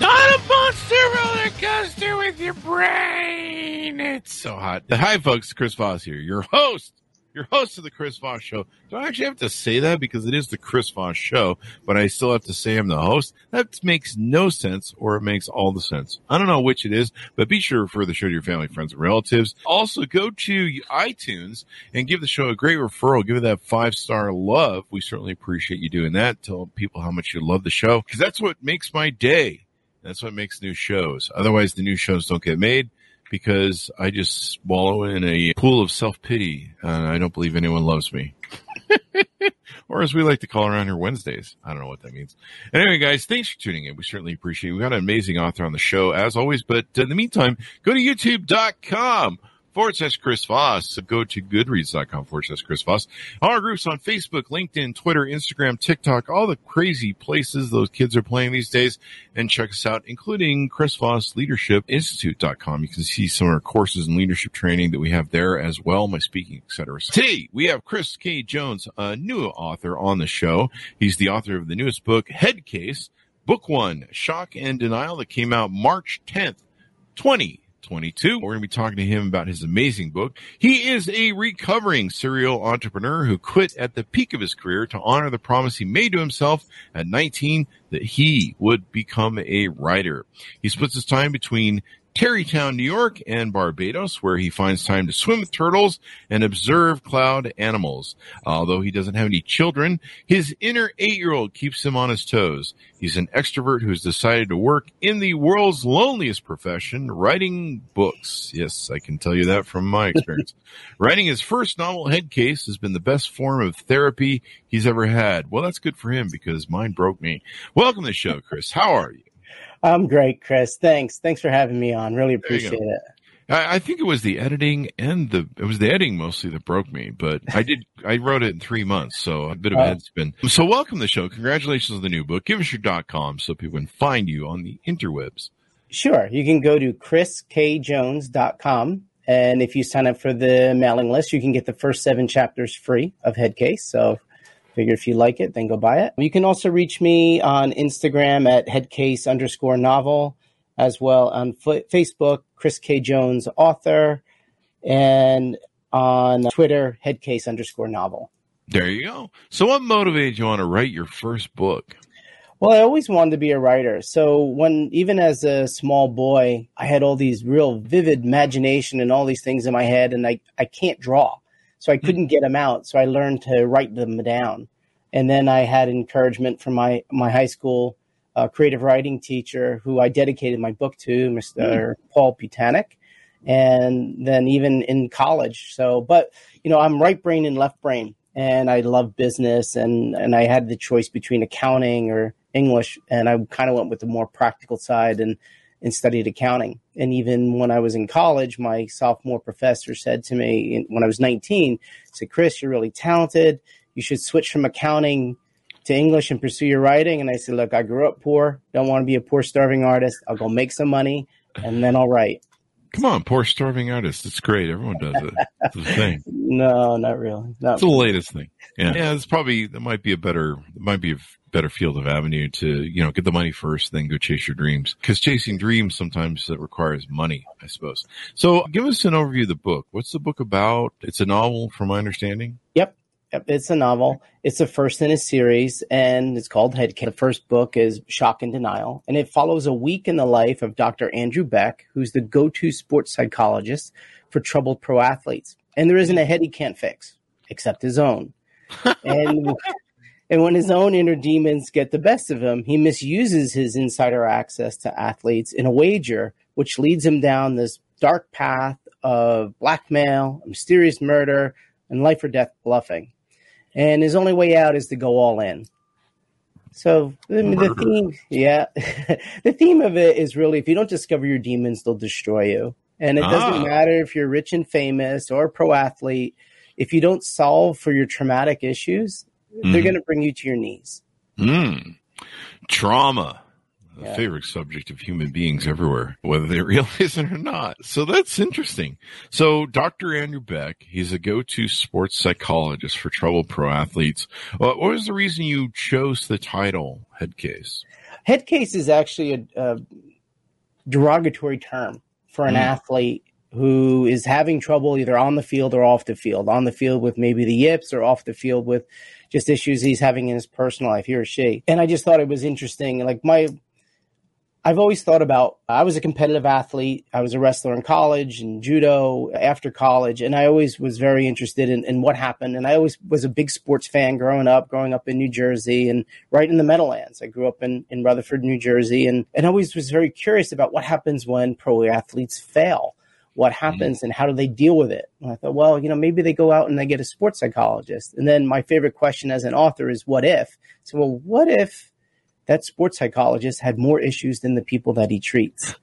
Not roller coaster with your brain. It's so hot. Hi, folks. Chris Voss here, your host, your host of the Chris Voss Show. Do I actually have to say that because it is the Chris Voss Show, but I still have to say I'm the host? That makes no sense, or it makes all the sense. I don't know which it is, but be sure to refer the show to your family, friends, and relatives. Also, go to iTunes and give the show a great referral. Give it that five star love. We certainly appreciate you doing that. Tell people how much you love the show because that's what makes my day. That's what makes new shows. Otherwise, the new shows don't get made because I just wallow in a pool of self pity and I don't believe anyone loves me. or as we like to call around here Wednesdays. I don't know what that means. Anyway, guys, thanks for tuning in. We certainly appreciate it. We got an amazing author on the show as always, but in the meantime, go to youtube.com forward slash Chris Voss. So go to goodreads.com forward slash Chris Voss. Our groups on Facebook, LinkedIn, Twitter, Instagram, TikTok, all the crazy places those kids are playing these days. And check us out, including Chris Voss Leadership Institute.com. You can see some of our courses and leadership training that we have there as well, my speaking, etc. Today, we have Chris K. Jones, a new author on the show. He's the author of the newest book, Head Case, Book One, Shock and Denial, that came out March 10th, 20 22. We're going to be talking to him about his amazing book. He is a recovering serial entrepreneur who quit at the peak of his career to honor the promise he made to himself at 19 that he would become a writer. He splits his time between Tarrytown, New York, and Barbados, where he finds time to swim with turtles and observe cloud animals. Although he doesn't have any children, his inner eight-year-old keeps him on his toes. He's an extrovert who's decided to work in the world's loneliest profession, writing books. Yes, I can tell you that from my experience. writing his first novel, Head Case, has been the best form of therapy he's ever had. Well, that's good for him because mine broke me. Welcome to the show, Chris. How are you? I'm great, Chris. Thanks. Thanks for having me on. Really appreciate it. I, I think it was the editing and the it was the editing mostly that broke me, but I did I wrote it in three months, so a bit of a oh. head spin. So welcome to the show. Congratulations on the new book. Give us your dot com so people can find you on the interwebs. Sure. You can go to chriskjones.com and if you sign up for the mailing list, you can get the first seven chapters free of Headcase. So figure if you like it, then go buy it. You can also reach me on Instagram at headcase underscore novel, as well on F- Facebook, Chris K. Jones author, and on Twitter, headcase underscore novel. There you go. So, what motivated you on to write your first book? Well, I always wanted to be a writer. So when even as a small boy, I had all these real vivid imagination and all these things in my head, and I, I can't draw. So I couldn't get them out. So I learned to write them down. And then I had encouragement from my, my high school uh, creative writing teacher who I dedicated my book to, Mr. Mm. Paul Putanik. And then even in college. So, but, you know, I'm right brain and left brain and I love business and, and I had the choice between accounting or English. And I kind of went with the more practical side and, and studied accounting. And even when I was in college, my sophomore professor said to me when I was 19, said, Chris, you're really talented. You should switch from accounting to English and pursue your writing. And I said, look, I grew up poor. Don't want to be a poor, starving artist. I'll go make some money and then I'll write. Come on, poor starving artist. It's great. Everyone does it. It's the thing. no, not really. Not it's the latest thing. Yeah. Yeah. It's probably, that might be a better, it might be a better field of avenue to, you know, get the money first, then go chase your dreams. Cause chasing dreams sometimes that requires money, I suppose. So give us an overview of the book. What's the book about? It's a novel from my understanding. Yep. Yep, it's a novel. It's the first in a series, and it's called Headcase. The first book is Shock and Denial, and it follows a week in the life of Dr. Andrew Beck, who's the go-to sports psychologist for troubled pro athletes. And there isn't a head he can't fix, except his own. and and when his own inner demons get the best of him, he misuses his insider access to athletes in a wager, which leads him down this dark path of blackmail, mysterious murder, and life or death bluffing and his only way out is to go all in. So I mean, the theme, yeah, the theme of it is really if you don't discover your demons, they'll destroy you. And it doesn't Ah. matter if you're rich and famous or a pro athlete. If you don't solve for your traumatic issues, they're Mhm. going to bring you to your knees. Mm. Trauma. Yeah. favorite subject of human beings everywhere, whether they realize it or not. So that's interesting. So Dr. Andrew Beck, he's a go-to sports psychologist for troubled pro athletes. What what was the reason you chose the title head case? Head case is actually a, a derogatory term for an Mm. athlete who is having trouble either on the field or off the field. On the field with maybe the yips, or off the field with just issues he's having in his personal life, he or she. And I just thought it was interesting. Like my, I've always thought about. I was a competitive athlete. I was a wrestler in college and judo after college, and I always was very interested in, in what happened. And I always was a big sports fan growing up. Growing up in New Jersey and right in the Meadowlands, I grew up in in Rutherford, New Jersey, and and always was very curious about what happens when pro athletes fail. What mm-hmm. happens and how do they deal with it? And I thought, well, you know, maybe they go out and they get a sports psychologist. And then my favorite question as an author is, what if? So, well, what if that sports psychologist had more issues than the people that he treats.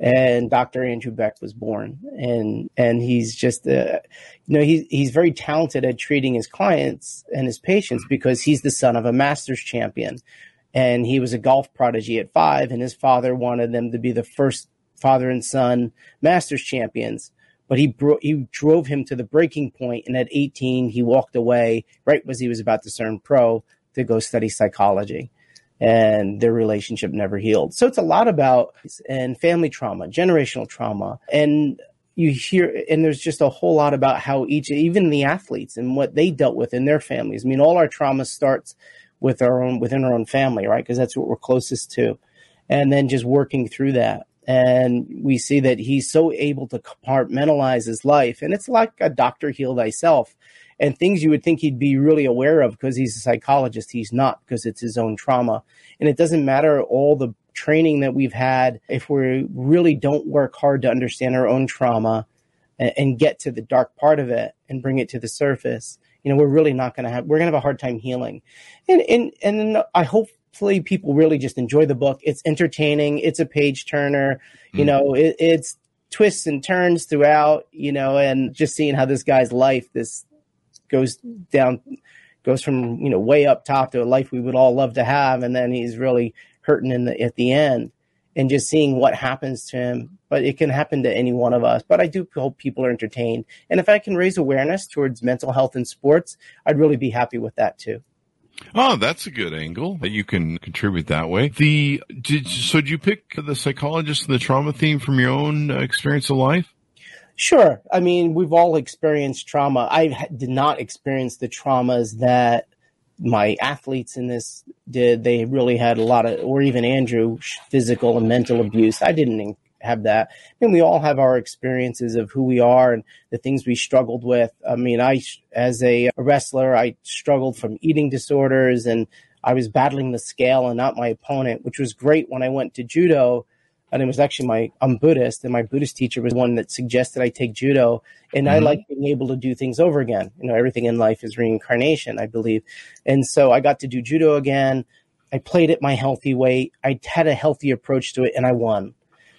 And Dr. Andrew Beck was born, and and he's just, uh, you know, he's he's very talented at treating his clients and his patients because he's the son of a Masters champion, and he was a golf prodigy at five, and his father wanted them to be the first father and son Masters champions. But he bro- he drove him to the breaking point, and at 18 he walked away right as he was about to turn pro to go study psychology and their relationship never healed. So it's a lot about and family trauma, generational trauma, and you hear and there's just a whole lot about how each even the athletes and what they dealt with in their families. I mean, all our trauma starts with our own within our own family, right? Because that's what we're closest to, and then just working through that. And we see that he's so able to compartmentalize his life, and it's like a doctor heal thyself and things you would think he'd be really aware of because he's a psychologist. He's not because it's his own trauma. And it doesn't matter all the training that we've had if we really don't work hard to understand our own trauma and, and get to the dark part of it and bring it to the surface. You know, we're really not going to have, we're going to have a hard time healing. And, and, and I hopefully people really just enjoy the book. It's entertaining. It's a page turner. You Mm. know, it, it's twists and turns throughout, you know, and just seeing how this guy's life, this, goes down goes from you know way up top to a life we would all love to have and then he's really hurting in the at the end and just seeing what happens to him but it can happen to any one of us but i do hope people are entertained and if i can raise awareness towards mental health in sports i'd really be happy with that too Oh, that's a good angle that you can contribute that way. The did so? Did you pick the psychologist and the trauma theme from your own uh, experience of life? Sure. I mean, we've all experienced trauma. I did not experience the traumas that my athletes in this did. They really had a lot of, or even Andrew, physical and mental abuse. I didn't have that. I mean, we all have our experiences of who we are and the things we struggled with. I mean, I, as a wrestler, I struggled from eating disorders and I was battling the scale and not my opponent, which was great when I went to judo and it was actually my I'm Buddhist, and my Buddhist teacher was one that suggested I take judo, and I Mhm. like being able to do things over again. You know, everything in life is reincarnation, I believe, and so I got to do judo again. I played at my healthy way. I had a healthy approach to it, and I won.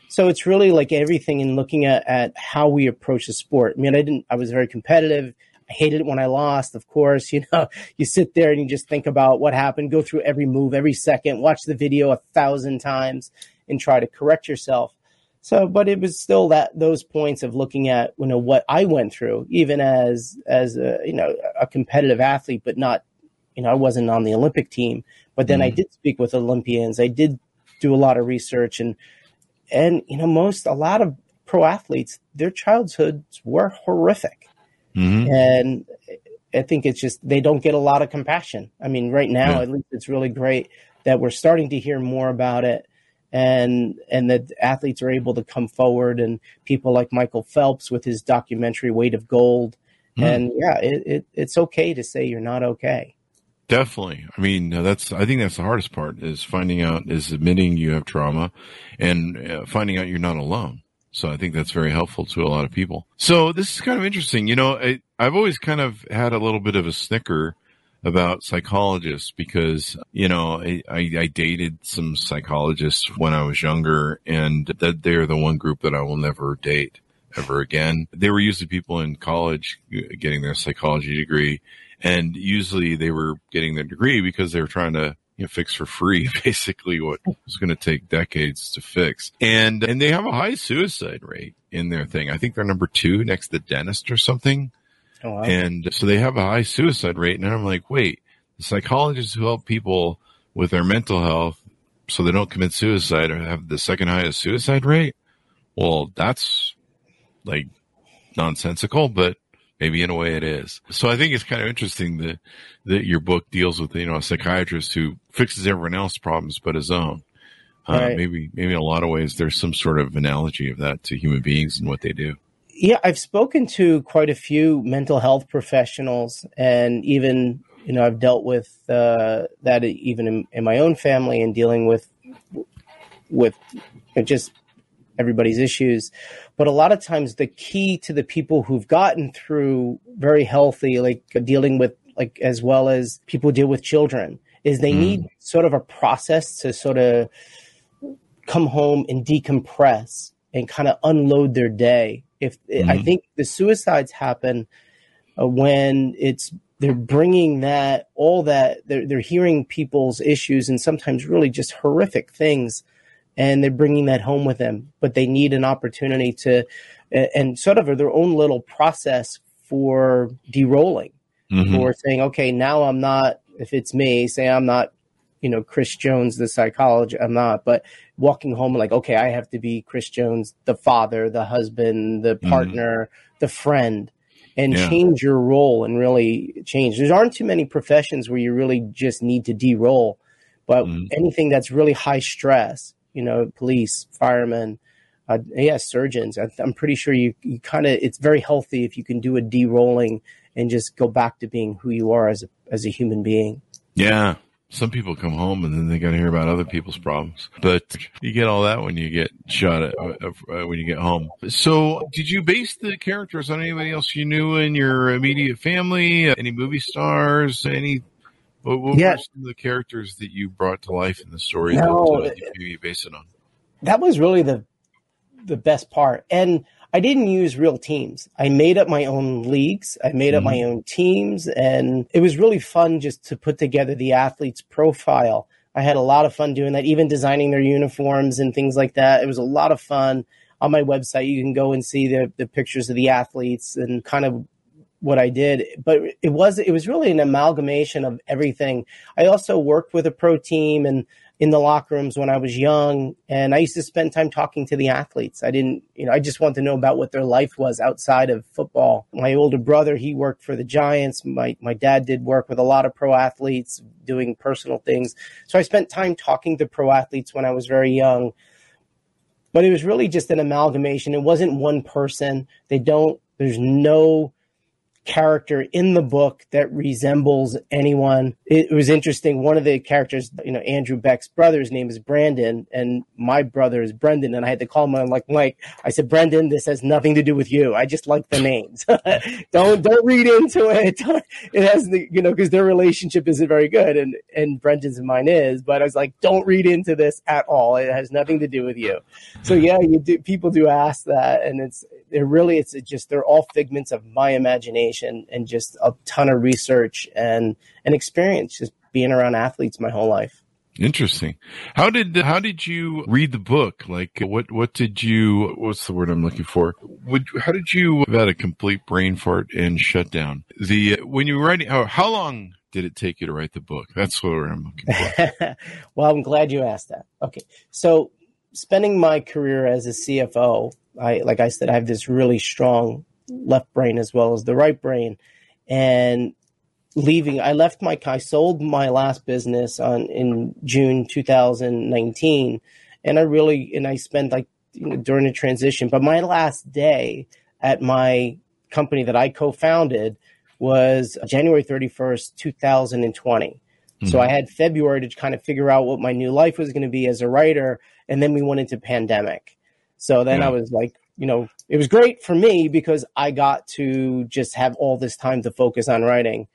So it's really like everything in looking at, at how we approach the sport. I mean, I didn't. I was very competitive. I hated it when I lost. Of course, you know, you sit there and you just think about what happened, go through every move, every second, watch the video a thousand times and try to correct yourself. So, but it was still that those points of looking at you know what I went through, even as as a you know a competitive athlete, but not you know I wasn't on the Olympic team. But then I Mhm. did speak with Olympians. I did do a lot of research and and you know most a lot of pro athletes their childhoods were horrific Mm-hmm. and I think it's just they don't get a lot of compassion. I mean, right now Yeah. at least it's really great that we're starting to hear more about it, and and that athletes are able to come forward, and people like Michael Phelps with his documentary Weight of Gold, Hmm. and yeah, it, it it's okay to say you're not okay. Definitely. I mean, that's, I think that's the hardest part is finding out, is admitting you have trauma and uh, finding out you're not alone. So I think that's very helpful to a lot of people. So this is kind of interesting. You know, I, I've always kind of had a little bit of a snicker about psychologists because you know I, I, dated some psychologists when I was younger, and that they're the one group that I will never date ever again. They were usually people in college getting their psychology degree, and usually they were getting their degree because they were trying to you know, fix for free, basically what was going to take decades to fix. And, and they have a high suicide rate in their thing. I think they're number two next to the dentist or something. Oh, wow. And so they have a high suicide rate. And I'm like, wait, the psychologists who help people with their mental health so they don't commit suicide or have the second highest suicide rate. Well, that's like nonsensical, but maybe in a way it is. So I think it's kind of interesting that that your book deals with you know a psychiatrist who fixes everyone else's problems but his own. Uh, right. Maybe maybe in a lot of ways there's some sort of analogy of that to human beings and what they do. Yeah, I've spoken to quite a few mental health professionals, and even you know I've dealt with uh, that even in, in my own family and dealing with with just everybody's issues. But a lot of times the key to the people who've gotten through very healthy, like dealing with like as well as people deal with children, is they mm. need sort of a process to sort of come home and decompress and kind of unload their day. If mm. I think the suicides happen uh, when it's they're bringing that all that they're, they're hearing people's issues and sometimes really just horrific things and they're bringing that home with them. But they need an opportunity to, and sort of their own little process for derolling, mm-hmm. for saying, okay, now I'm not. If it's me, say I'm not, you know, Chris Jones, the psychologist. I'm not, but walking home like, okay, I have to be Chris Jones, the father, the husband, the mm-hmm. partner, mm-hmm. the friend and yeah. change your role and really change. There aren't too many professions where you really just need to de-roll, but mm. anything that's really high stress, you know, police, firemen, uh, yeah, surgeons. I, am pretty sure you, you kind of, it's very healthy if you can do a de-rolling and just go back to being who you are as a, as a human being. Yeah. Some people come home and then they got to hear about other people's problems, but you get all that when you get shot at, uh, uh, when you get home. So did you base the characters on anybody else you knew in your immediate family? Any movie stars? Any what, what yeah. were some of the characters that you brought to life in the story no, that uh, you base it on? That was really the the best part. And I didn't use real teams. I made up my own leagues. I made mm-hmm. up my mm-hmm. own teams and it was really fun just to put together the athlete's profile. I had a lot of fun doing that, even designing their uniforms and things like that. It was a lot of fun. On my website, you can go and see the, the pictures of the athletes and kind of what I did, but it was it was really an amalgamation of everything. I also worked with a pro team and in the locker rooms when I was young, and I used to spend time talking to the athletes. I didn't, you know, I just wanted to know about what their life was outside of football. My older brother, he worked for the Giants. My my dad did work with a lot of pro athletes, doing personal things. So I spent time talking to pro athletes when I was very young. But it was really just an amalgamation. It wasn't one person. They don't. There's no character in the book that resembles anyone. It, was interesting. One of the characters, you know, Andrew Beck's brother's name is Brandon, and my brother is Brendan. And I had to call him. I'm like, Mike, I said, Brendan, this has nothing to do with you. I just like the names. don't don't read into it. it has the, you know, because their relationship isn't very good, and and Brendan's and mine is. But I was like, don't read into this at all. It has nothing to do with you. So yeah, you do. People do ask that, and it's they're really it's just they're all figments of my imagination and just a ton of research and and experience just being around athletes my whole life. Interesting. How did how did you read the book? Like what what did you what's the word I'm looking for? Would how did you have a complete brain fart and shut down? The when you were writing how how long did it take you to write the book? That's what I'm looking for. well, I'm glad you asked that. Okay. So spending my career as a CFO I like I said, I have this really strong left brain as well as the right brain, and leaving, I left my, I sold my last business on in June 2019, and I really and I spent like you know, during the transition, but my last day at my company that I co-founded was January 31st, 2020. Mm-hmm. So I had February to kind of figure out what my new life was going to be as a writer, and then we went into pandemic. So then yeah. I was like, you know, it was great for me because I got to just have all this time to focus on writing.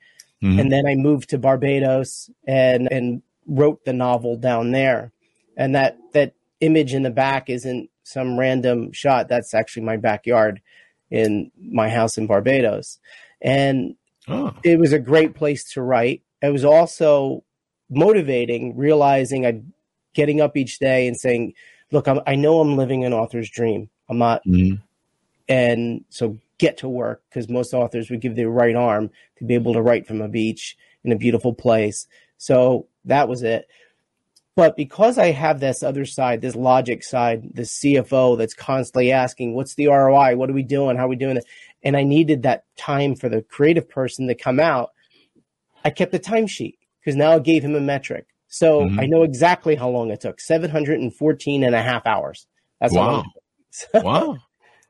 Mm-hmm. And then I moved to Barbados and, and wrote the novel down there. And that, that image in the back isn't some random shot. That's actually my backyard in my house in Barbados. And oh. it was a great place to write. It was also motivating, realizing I'm getting up each day and saying, look, I'm, i know I'm living an author's dream. I'm not. Mm-hmm. And so get to work because most authors would give their right arm to be able to write from a beach in a beautiful place. So that was it. But because I have this other side, this logic side, this CFO that's constantly asking, what's the ROI? What are we doing? How are we doing it? And I needed that time for the creative person to come out. I kept a timesheet because now it gave him a metric. So mm-hmm. I know exactly how long it took 714 and a half hours. That's wow. So, wow.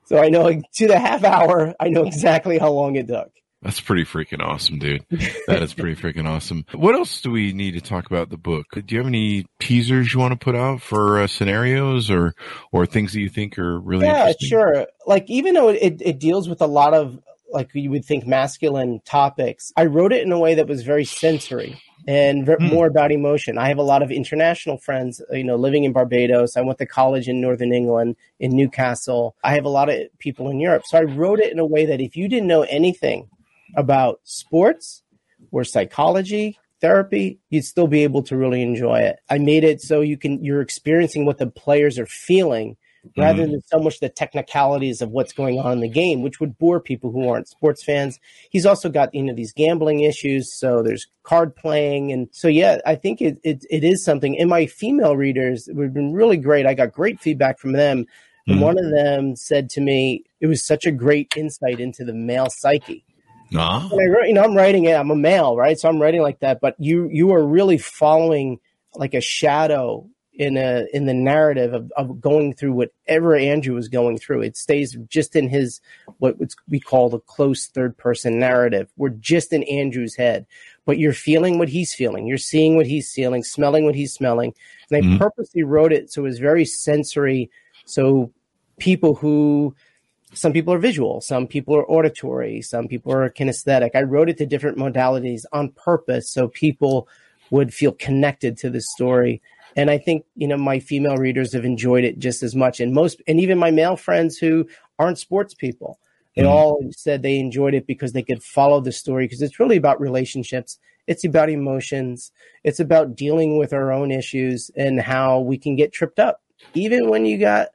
So I know to the half hour, I know exactly how long it took. That's pretty freaking awesome, dude. That is pretty freaking awesome. What else do we need to talk about the book? Do you have any teasers you want to put out for uh, scenarios or or things that you think are really yeah, sure. Like even though it, it deals with a lot of like you would think masculine topics, I wrote it in a way that was very sensory and hmm. more about emotion. I have a lot of international friends, you know, living in Barbados. I went to college in Northern England, in Newcastle. I have a lot of people in Europe. So I wrote it in a way that if you didn't know anything about sports or psychology, therapy, you'd still be able to really enjoy it. I made it so you can you're experiencing what the players are feeling rather mm-hmm. than so much the technicalities of what's going on in the game, which would bore people who aren't sports fans. He's also got you know these gambling issues, so there's card playing, and so yeah, I think it it, it is something. And my female readers it would have been really great. I got great feedback from them. Mm-hmm. one of them said to me, it was such a great insight into the male psyche. Nah. I wrote, you know, I'm writing it. I'm a male, right? So I'm writing like that. But you you are really following like a shadow in a in the narrative of, of going through whatever Andrew was going through. It stays just in his what we call the close third person narrative. We're just in Andrew's head, but you're feeling what he's feeling. You're seeing what he's feeling, smelling what he's smelling. And I mm-hmm. purposely wrote it so it was very sensory. So people who some people are visual, some people are auditory, some people are kinesthetic. I wrote it to different modalities on purpose so people would feel connected to the story and I think, you know, my female readers have enjoyed it just as much. And most, and even my male friends who aren't sports people, they mm-hmm. all said they enjoyed it because they could follow the story because it's really about relationships. It's about emotions. It's about dealing with our own issues and how we can get tripped up, even when you got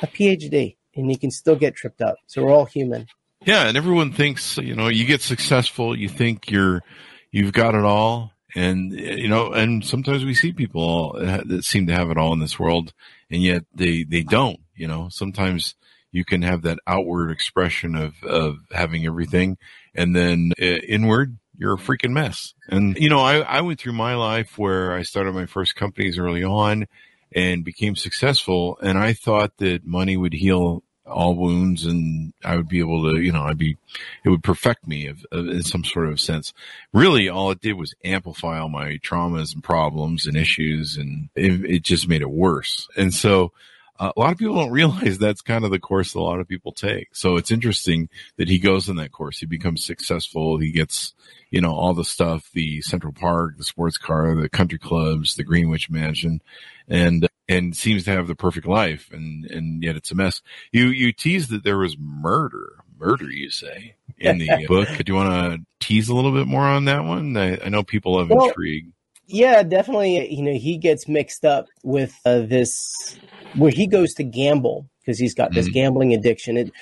a PhD and you can still get tripped up. So we're all human. Yeah. And everyone thinks, you know, you get successful, you think you're, you've got it all and you know, and sometimes we see people that seem to have it all in this world, and yet they they don't. You know, sometimes you can have that outward expression of of having everything, and then uh, inward you're a freaking mess. And you know, I I went through my life where I started my first companies early on and became successful, and I thought that money would heal all wounds and I would be able to, you know, I'd be, it would perfect me in some sort of sense. Really, all it did was amplify all my traumas and problems and issues and it, it just made it worse. And so, uh, a lot of people don't realize that's kind of the course a lot of people take. So it's interesting that he goes in that course. He becomes successful. He gets, you know, all the stuff, the Central Park, the sports car, the country clubs, the Greenwich mansion and, and seems to have the perfect life. And, and yet it's a mess. You, you tease that there was murder, murder, you say in the book. Do you want to tease a little bit more on that one? I, I know people have well, intrigue. Yeah, definitely. You know, he gets mixed up with uh, this where he goes to gamble because he's got this mm-hmm. gambling addiction. It,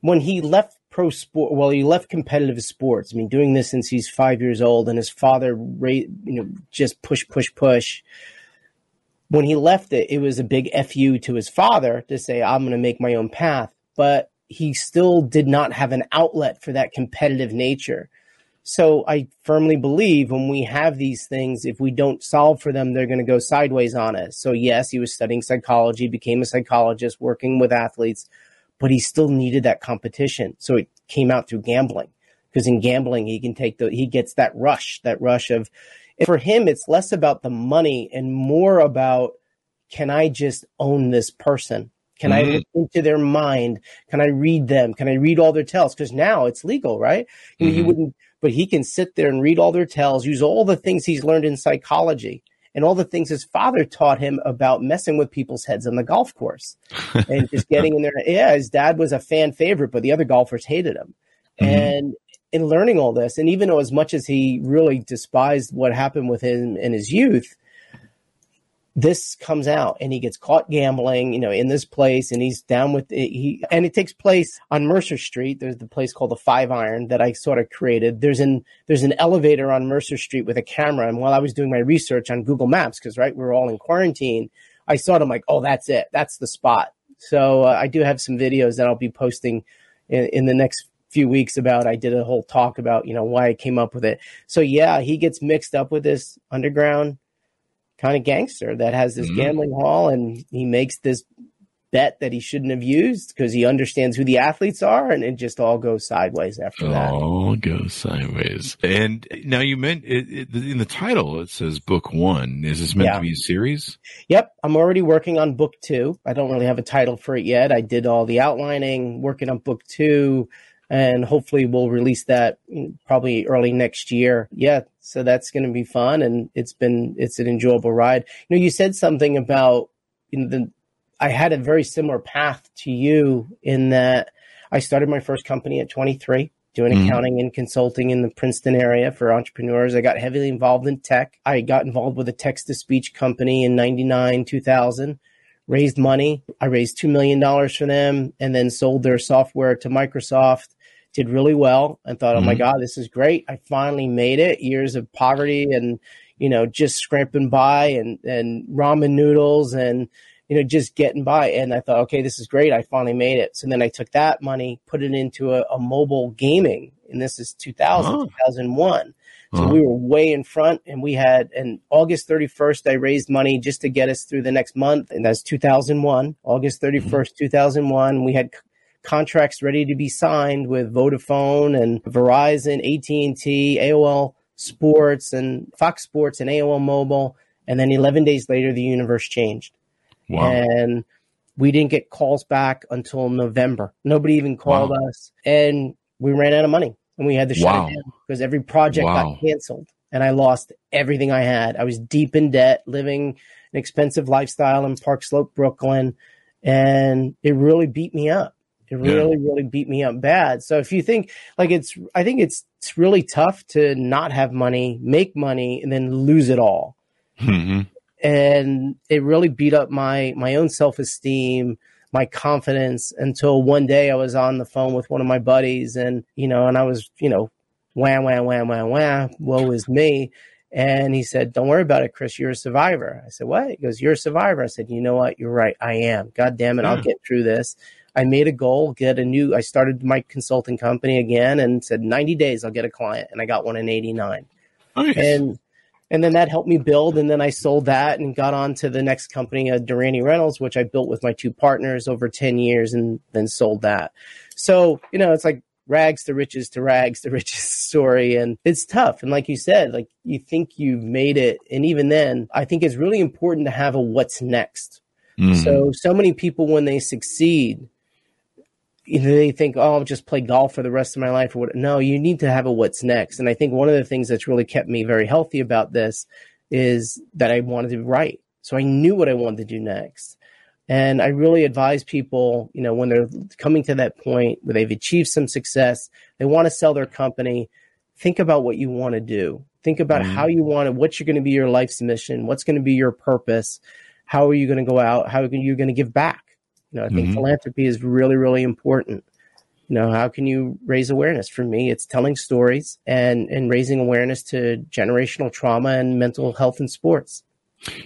when he left pro sport, well, he left competitive sports. I mean, doing this since he's five years old, and his father, you know, just push, push, push. When he left it, it was a big fu to his father to say, "I'm going to make my own path," but he still did not have an outlet for that competitive nature. So I firmly believe when we have these things, if we don't solve for them, they're going to go sideways on us. So yes, he was studying psychology, became a psychologist, working with athletes, but he still needed that competition. So it came out through gambling because in gambling, he can take the, he gets that rush, that rush of, for him, it's less about the money and more about, can I just own this person? Can mm-hmm. I look into their mind? Can I read them? Can I read all their tells? Because now it's legal, right? Mm-hmm. You, wouldn't but he can sit there and read all their tells, use all the things he's learned in psychology and all the things his father taught him about messing with people's heads on the golf course and just getting in there. Yeah, his dad was a fan favorite, but the other golfers hated him. Mm-hmm. And in learning all this, and even though as much as he really despised what happened with him in his youth, this comes out and he gets caught gambling, you know, in this place and he's down with it. He, and it takes place on Mercer Street. There's the place called the Five Iron that I sort of created. There's an, there's an elevator on Mercer Street with a camera. And while I was doing my research on Google Maps, cause right, we're all in quarantine, I saw it. I'm like, oh, that's it. That's the spot. So uh, I do have some videos that I'll be posting in, in the next few weeks about I did a whole talk about, you know, why I came up with it. So yeah, he gets mixed up with this underground kind of gangster that has this mm-hmm. gambling hall and he makes this bet that he shouldn't have used because he understands who the athletes are and it just all goes sideways after that. All goes sideways. And now you meant it, it, in the title, it says book one. Is this meant yeah. to be a series? Yep. I'm already working on book two. I don't really have a title for it yet. I did all the outlining, working on book two and hopefully we'll release that probably early next year. Yeah, so that's going to be fun, and it's been it's an enjoyable ride. You know, you said something about you know the I had a very similar path to you in that I started my first company at 23 doing mm-hmm. accounting and consulting in the Princeton area for entrepreneurs. I got heavily involved in tech. I got involved with a text to speech company in 99, 2000 raised money. I raised $2 million for them and then sold their software to Microsoft did really well and thought, mm-hmm. oh my mm-hmm. God, this is great. I finally made it. Years of poverty and, you know, just scraping by and, and ramen noodles and, you know, just getting by. And I thought, okay, this is great. I finally made it. So then I took that money, put it into a, a mobile gaming. And this is 2000, oh. 2001. So we were way in front and we had, and August 31st, I raised money just to get us through the next month. And that's 2001, August 31st, mm-hmm. 2001. We had contracts ready to be signed with Vodafone and Verizon, AT&T, AOL Sports and Fox Sports and AOL Mobile. And then 11 days later, the universe changed. Wow. And we didn't get calls back until November. Nobody even called wow. us. And we ran out of money and we had to shut wow. it down because every project got canceled and I lost everything I had. I was deep in debt, living an expensive lifestyle in Park Slope, Brooklyn. And it really beat me up. It really, yeah. really beat me up bad. So if you think like it's, I think it's, it's really tough to not have money, make money, and then lose it all. Mm-hmm. And it really beat up my my own self esteem, my confidence until one day I was on the phone with one of my buddies, and you know, and I was, you know, wham, wham, wham, wham, wham, woe is me. And he said, Don't worry about it, Chris. You're a survivor. I said, What? He goes, You're a survivor. I said, You know what? You're right. I am. God damn it. I'll hmm. get through this. I made a goal, get a new, I started my consulting company again and said 90 days I'll get a client. And I got one in 89. Nice. And, and then that helped me build. And then I sold that and got on to the next company, uh, Durrani Reynolds, which I built with my two partners over 10 years and then sold that. So, you know, it's like rags to riches to rags to riches story. And it's tough. And like you said, like you think you've made it. And even then, I think it's really important to have a what's next. Mm. So, so many people, when they succeed, they think, oh, I'll just play golf for the rest of my life or what. No, you need to have a what's next. And I think one of the things that's really kept me very healthy about this is that I wanted to write. So I knew what I wanted to do next. And I really advise people, you know, when they're coming to that point where they've achieved some success, they want to sell their company, think about what you want to do. Think about mm-hmm. how you want to, what's going to be your life's mission, what's going to be your purpose, how are you going to go out, how are you going to give back you know, I think mm-hmm. philanthropy is really, really important. You know, how can you raise awareness? For me, it's telling stories and, and raising awareness to generational trauma and mental health in sports.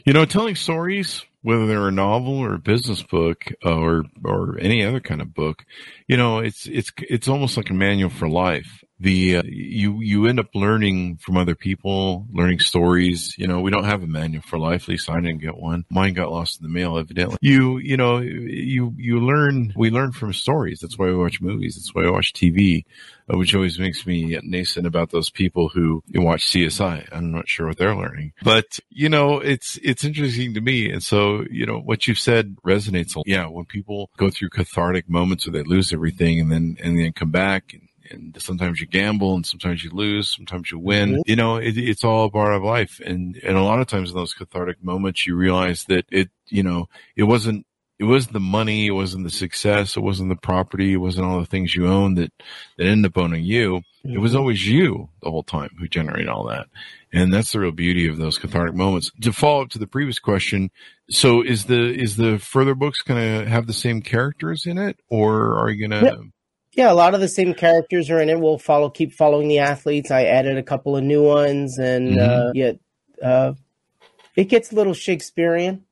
You know, telling stories, whether they're a novel or a business book or or any other kind of book, you know, it's it's it's almost like a manual for life the uh, you you end up learning from other people, learning stories. You know, we don't have a manual for life. At least I didn't get one. Mine got lost in the mail, evidently. You you know you you learn. We learn from stories. That's why we watch movies. That's why I watch TV, uh, which always makes me nascent about those people who watch CSI. I'm not sure what they're learning, but you know, it's it's interesting to me. And so you know what you've said resonates. Yeah, when people go through cathartic moments where they lose everything and then and then come back and and sometimes you gamble and sometimes you lose, sometimes you win. Mhm. You know, it, it's all a part of life. And, and a lot of times in those cathartic moments, you realize that it, you know, it wasn't, it wasn't the money, it wasn't the success, it wasn't the property, it wasn't all the things you own that, that end up owning you. It was always you the whole time who generated all that. And that's the real beauty of those cathartic moments. To follow up to the previous question, so is the is the further books going to have the same characters in it, or are you going to? Yeah, a lot of the same characters are in it. We'll follow, keep following the athletes. I added a couple of new ones, and Mhm. uh, yeah, uh, it gets a little Shakespearean.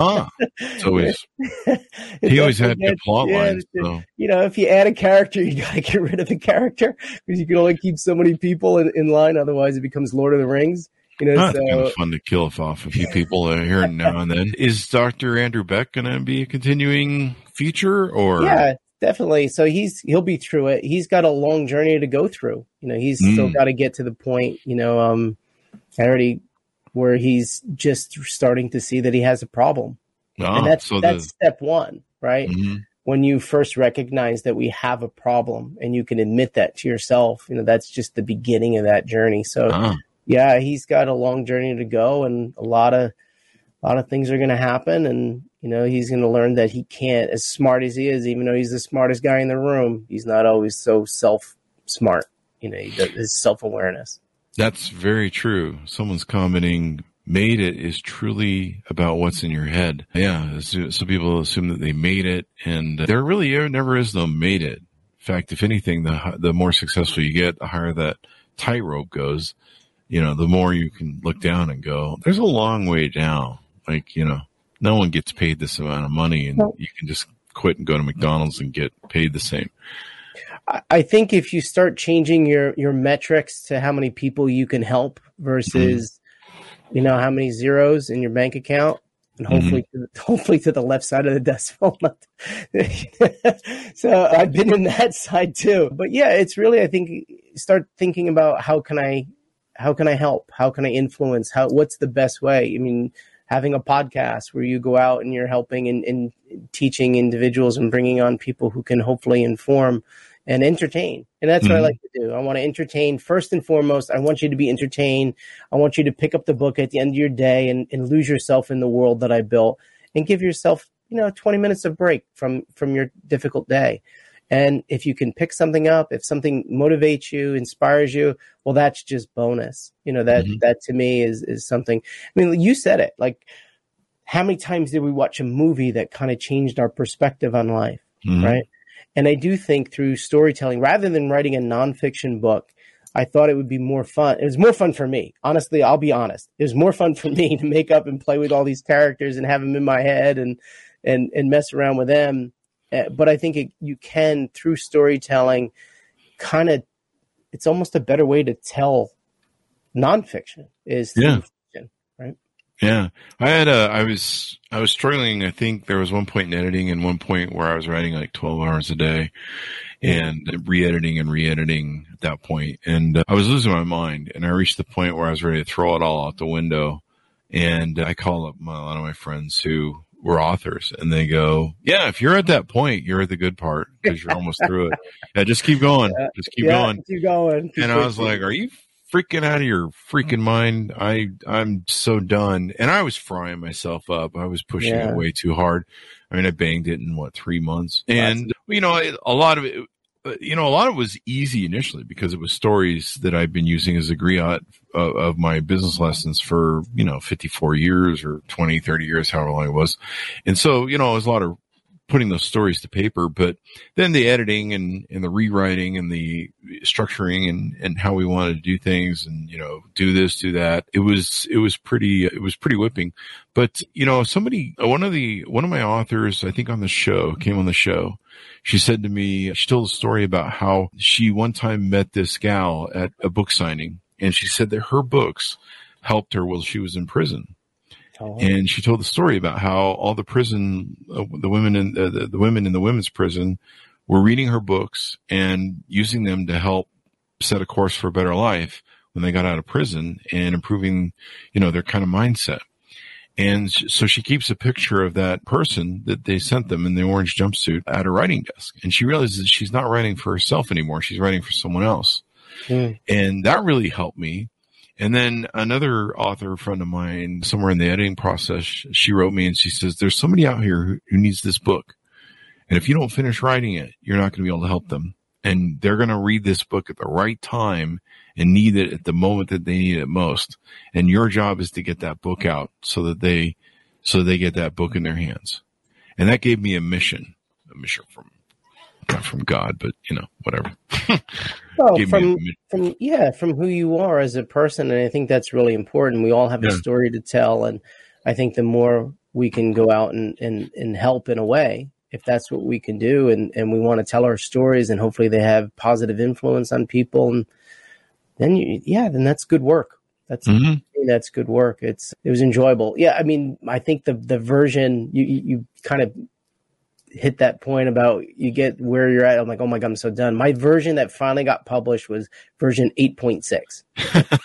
Ah, it's always he always had good plot yeah, lines. So. you know, if you add a character, you gotta get rid of the character because you can only keep so many people in, in line. Otherwise, it becomes Lord of the Rings. You know, Huh, it's kind of fun to kill off a few people uh, here and now and then. Is Dr. Andrew Beck going to be a continuing feature or? yeah, definitely. So he's he'll be through it. He's got a long journey to go through. You know, he's still Mm. got to get to the point. You know, um, I already where he's just starting to see that he has a problem, Ah, and that's so that's the, step one, right? Mhm. when you first recognize that we have a problem and you can admit that to yourself, you know, that's just the beginning of that journey. So ah, yeah, he's got a long journey to go and a lot of a lot of things are going to happen and you know, he's going to learn that he can't as smart as he is even though he's the smartest guy in the room, he's not always so self smart. You know, his self-awareness. that's very true. Someone's commenting, made it is truly about what's in your head. Yeah. So some people assume that they made it and there really never is no made it. In fact, if anything, the, the more successful you get, the higher that tightrope goes, you know, the more you can look down and go, there's a long way down. Like, you know, no one gets paid this amount of money and you can just quit and go to McDonald's and get paid the same. I- think if you start changing your your metrics to how many people you can help versus mm-hmm. you know how many zeros in your bank account and mm-hmm. hopefully to the, hopefully to the left side of the decimal so I've been in that side too. But yeah it's really I think start thinking about how can I how can I help? How can I influence? How what's the best way? I mean having a podcast where you go out and you're helping and, and teaching individuals and bringing on people who can hopefully inform and entertain. And that's what I Mhm. like to do. I want to entertain first and foremost. I want you to be entertained. I want you to pick up the book at the end of your day and, and lose yourself in the world that I built and give yourself, you know, 20 minutes of break from, from your difficult day. And if you can pick something up, if something motivates you, inspires you, well, that's just bonus. You know, that, Mhm. that to me is, is something, I mean, you said it like, how many times did we watch a movie that kind of changed our perspective on life? Mhm. right? And I do think through storytelling, rather than writing a nonfiction book, I thought it would be more fun. It was more fun for me. Honestly, I'll be honest. It was more fun for me to make up and play with all these characters and have them in my head and and and mess around with them. Uh, but I think it, you can through storytelling, kind of. It's almost a better way to tell nonfiction is Yeah. fiction. Right? Yeah, I had a, I was, I was struggling. I think there was one point in editing and one point where I was writing like 12 hours a day and re-editing and re-editing at that. And uh, I was losing my mind and I reached the point where I was ready to throw it all out the window. And I called up my, a lot of my friends who were authors and they go, yeah, if you're at that point, you're at the good part because you're almost through it. Yeah, just keep going. Yeah. Just keep yeah, going keep going. and I was like, "Are you freaking out of your freaking mind? I I'm so done." And I was frying myself up. I was pushing Yeah. it way too hard. I mean, I banged it in what three months, and you know, a lot of it. Uh, You know, a lot of it was easy initially because it was stories that I've been using as a griot of, of my business lessons for, you know, 54 years or 20, 30 years, however long it was. And so, you know, it was a lot of putting those stories to paper, but then the editing and, and the rewriting and the structuring and, and how we wanted to do things and, you know, do this, do that. It was, it was pretty, it was pretty whipping. But, you know, somebody, one of the, one of my authors, I think on the show, came on the show. She said to me, she told a story about how she one time met this gal at a book signing and she said that her books helped her while she was in prison Oh, and she told the story about how all the prison, uh, the women in uh, the, the women in the women's prison were reading her books and using them to help set a course for a better life when they got out of prison and improving, you know, their kind of mindset. And so she keeps a picture of that person that they sent them in the orange jumpsuit at her writing desk. And she realizes that she's not writing for herself anymore. She's writing for someone else. Mm. And that really helped me. And then another author friend of mine, somewhere in the editing process, she wrote me and she says, there's somebody out here who, needs this book. And if you don't finish writing it, you're not going to be able to help them. And they're going to read this book at the right time and need it at the moment that they need it most. And your job is to get that book out so that they, so they get that book in their hands. And that gave me a mission, a mission from, not from God, but you know, whatever. well, from, from, yeah, from who you are as a person. And I think that's really important. We all have yeah. a story to tell. And I think the more we can go out and, and, and help in a way, if that's what we can do and, and we want to tell our stories and hopefully they have positive influence on people and then you, yeah, then that's good work. That's mm-hmm. that's good work. It's it was enjoyable. Yeah, I mean, I think the the version you you kind of hit that point about you get where you're at. I'm like, oh my god, I'm so done. My version that finally got published was version 8.6.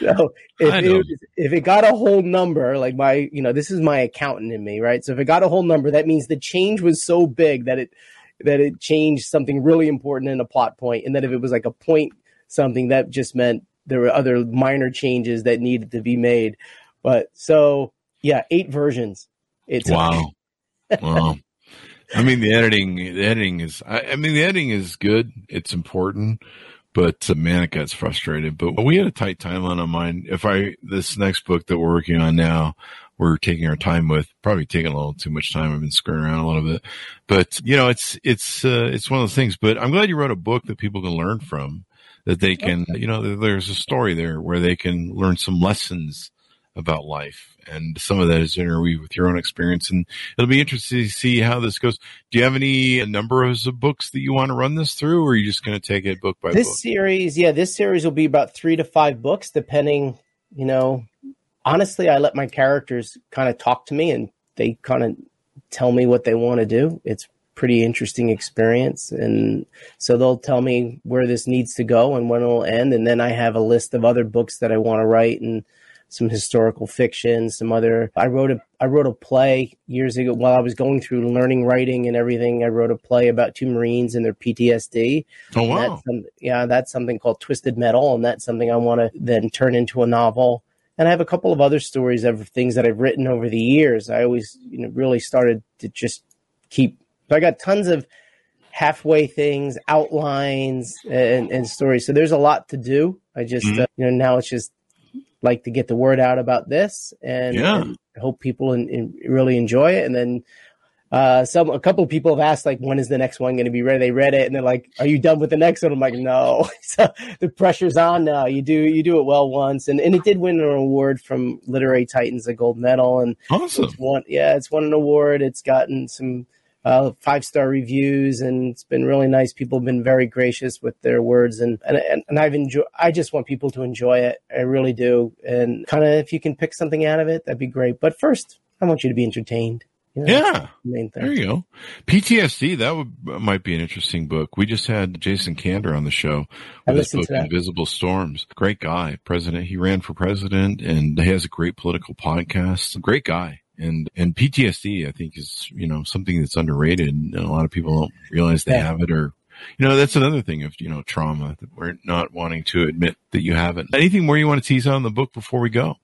so if it, if it got a whole number, like my, you know, this is my accountant in me, right? So if it got a whole number, that means the change was so big that it that it changed something really important in a plot point, and that if it was like a point something, that just meant there were other minor changes that needed to be made. But so yeah, eight versions. It's wow, wow. I mean, the editing, the editing is. I, I, mean, the editing is good. It's important, but uh, man, it gets frustrated. But we had a tight timeline on mine. If I this next book that we're working on now, we're taking our time with. Probably taking a little too much time. I've been screwing around a little bit, but you know, it's it's uh, it's one of those things. But I'm glad you wrote a book that people can learn from. That they can, okay. you know, there's a story there where they can learn some lessons about life. And some of that is interweaved with your own experience. And it'll be interesting to see how this goes. Do you have any numbers of books that you want to run this through, or are you just going to take it book by this book? This series, yeah, this series will be about three to five books, depending, you know, honestly, I let my characters kind of talk to me and they kind of tell me what they want to do. It's pretty interesting experience. And so they'll tell me where this needs to go and when it'll end. And then I have a list of other books that I want to write and some historical fiction, some other, I wrote a, I wrote a play years ago while I was going through learning writing and everything. I wrote a play about two Marines and their PTSD. Oh, wow. That's some, yeah, that's something called Twisted Metal. And that's something I want to then turn into a novel. And I have a couple of other stories of things that I've written over the years. I always, you know, really started to just keep. So I got tons of halfway things, outlines, and, and stories. So there's a lot to do. I just, mm-hmm. uh, you know, now it's just like to get the word out about this and, yeah. and hope people in, in really enjoy it. And then uh, some a couple of people have asked like when is the next one going to be ready? They read it and they're like are you done with the next one? I'm like no. So the pressure's on now. You do you do it well once. And, and it did win an award from literary titans a gold medal. And awesome. it's won yeah it's won an award. It's gotten some uh, five star reviews and it's been really nice people have been very gracious with their words and and, and, i've enjoyed i just want people to enjoy it i really do and kind of if you can pick something out of it that'd be great but first i want you to be entertained you know, yeah. The there you go. PTSD, that would might be an interesting book. We just had Jason Kander on the show with his book Invisible Storms. Great guy, president. He ran for president and he has a great political podcast. Great guy. And and PTSD, I think, is you know something that's underrated, and a lot of people don't realize they have it, or you know that's another thing of you know trauma that we're not wanting to admit that you have it. Anything more you want to tease on the book before we go?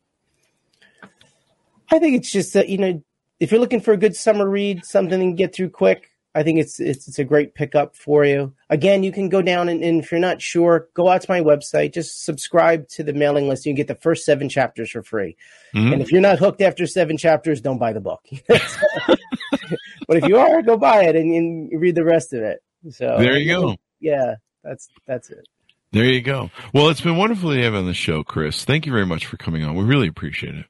I think it's just that you know if you're looking for a good summer read, something to get through quick, I think it's, it's it's a great pickup for you. Again, you can go down and, and, if you're not sure, go out to my website. Just subscribe to the mailing list. You can get the first seven chapters for free. Mm-hmm. And if you're not hooked after seven chapters, don't buy the book. but if you are, go buy it and, and, read the rest of it. So there you go. Yeah, that's that's it. There you go. Well, it's been wonderful to have you on the show, Chris. Thank you very much for coming on. We really appreciate it.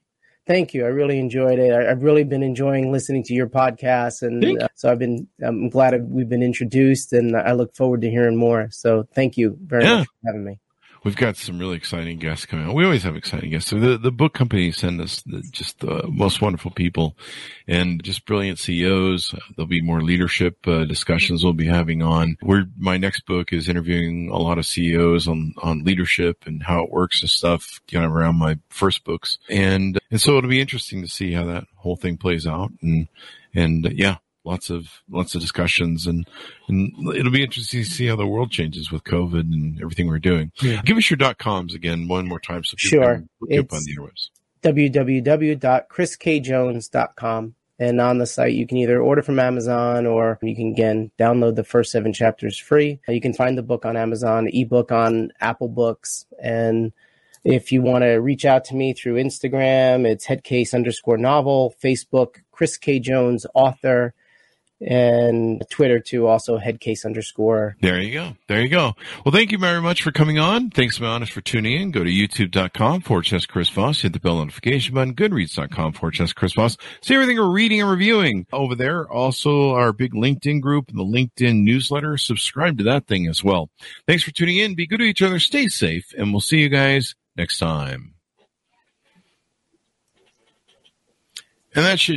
Thank you. I really enjoyed it. I, have really been enjoying listening to your podcast, and uh, so I've been. I'm glad we've been introduced, and I look forward to hearing more. So thank you very yeah. much for having me. We've got some really exciting guests coming on. We always have exciting guests. So the, the book company send us the, just the most wonderful people and just brilliant CEOs. There'll be more leadership uh, discussions we'll be having on. We're, my next book is interviewing a lot of CEOs on, on leadership and how it works and stuff kind of around my first books. And, and so it'll be interesting to see how that whole thing plays out. And, and yeah, lots of lots of discussions and and it'll be interesting to see how the world changes with COVID and everything we're doing. Yeah. Give us your dot coms again one more time so people sure. can look up on the interwebs. www.chriskjones.com and on the site you can either order from Amazon or you can again download the first seven chapters free. You can find the book on Amazon, ebook on Apple Books and if you want to reach out to me through Instagram, it's headcase underscore novel, Facebook, Chris K. Jones, author, and Twitter too, also headcase underscore. There you go. There you go. Well, thank you very much for coming on. Thanks, my honest for tuning in. Go to youtube.com forward slash Chris Voss. Hit the bell notification button. Goodreads.com forward slash Chris Voss. See everything we're reading and reviewing over there. Also, our big LinkedIn group and the LinkedIn newsletter. Subscribe to that thing as well. Thanks for tuning in. Be good to each other. Stay safe. And we'll see you guys next time. And that should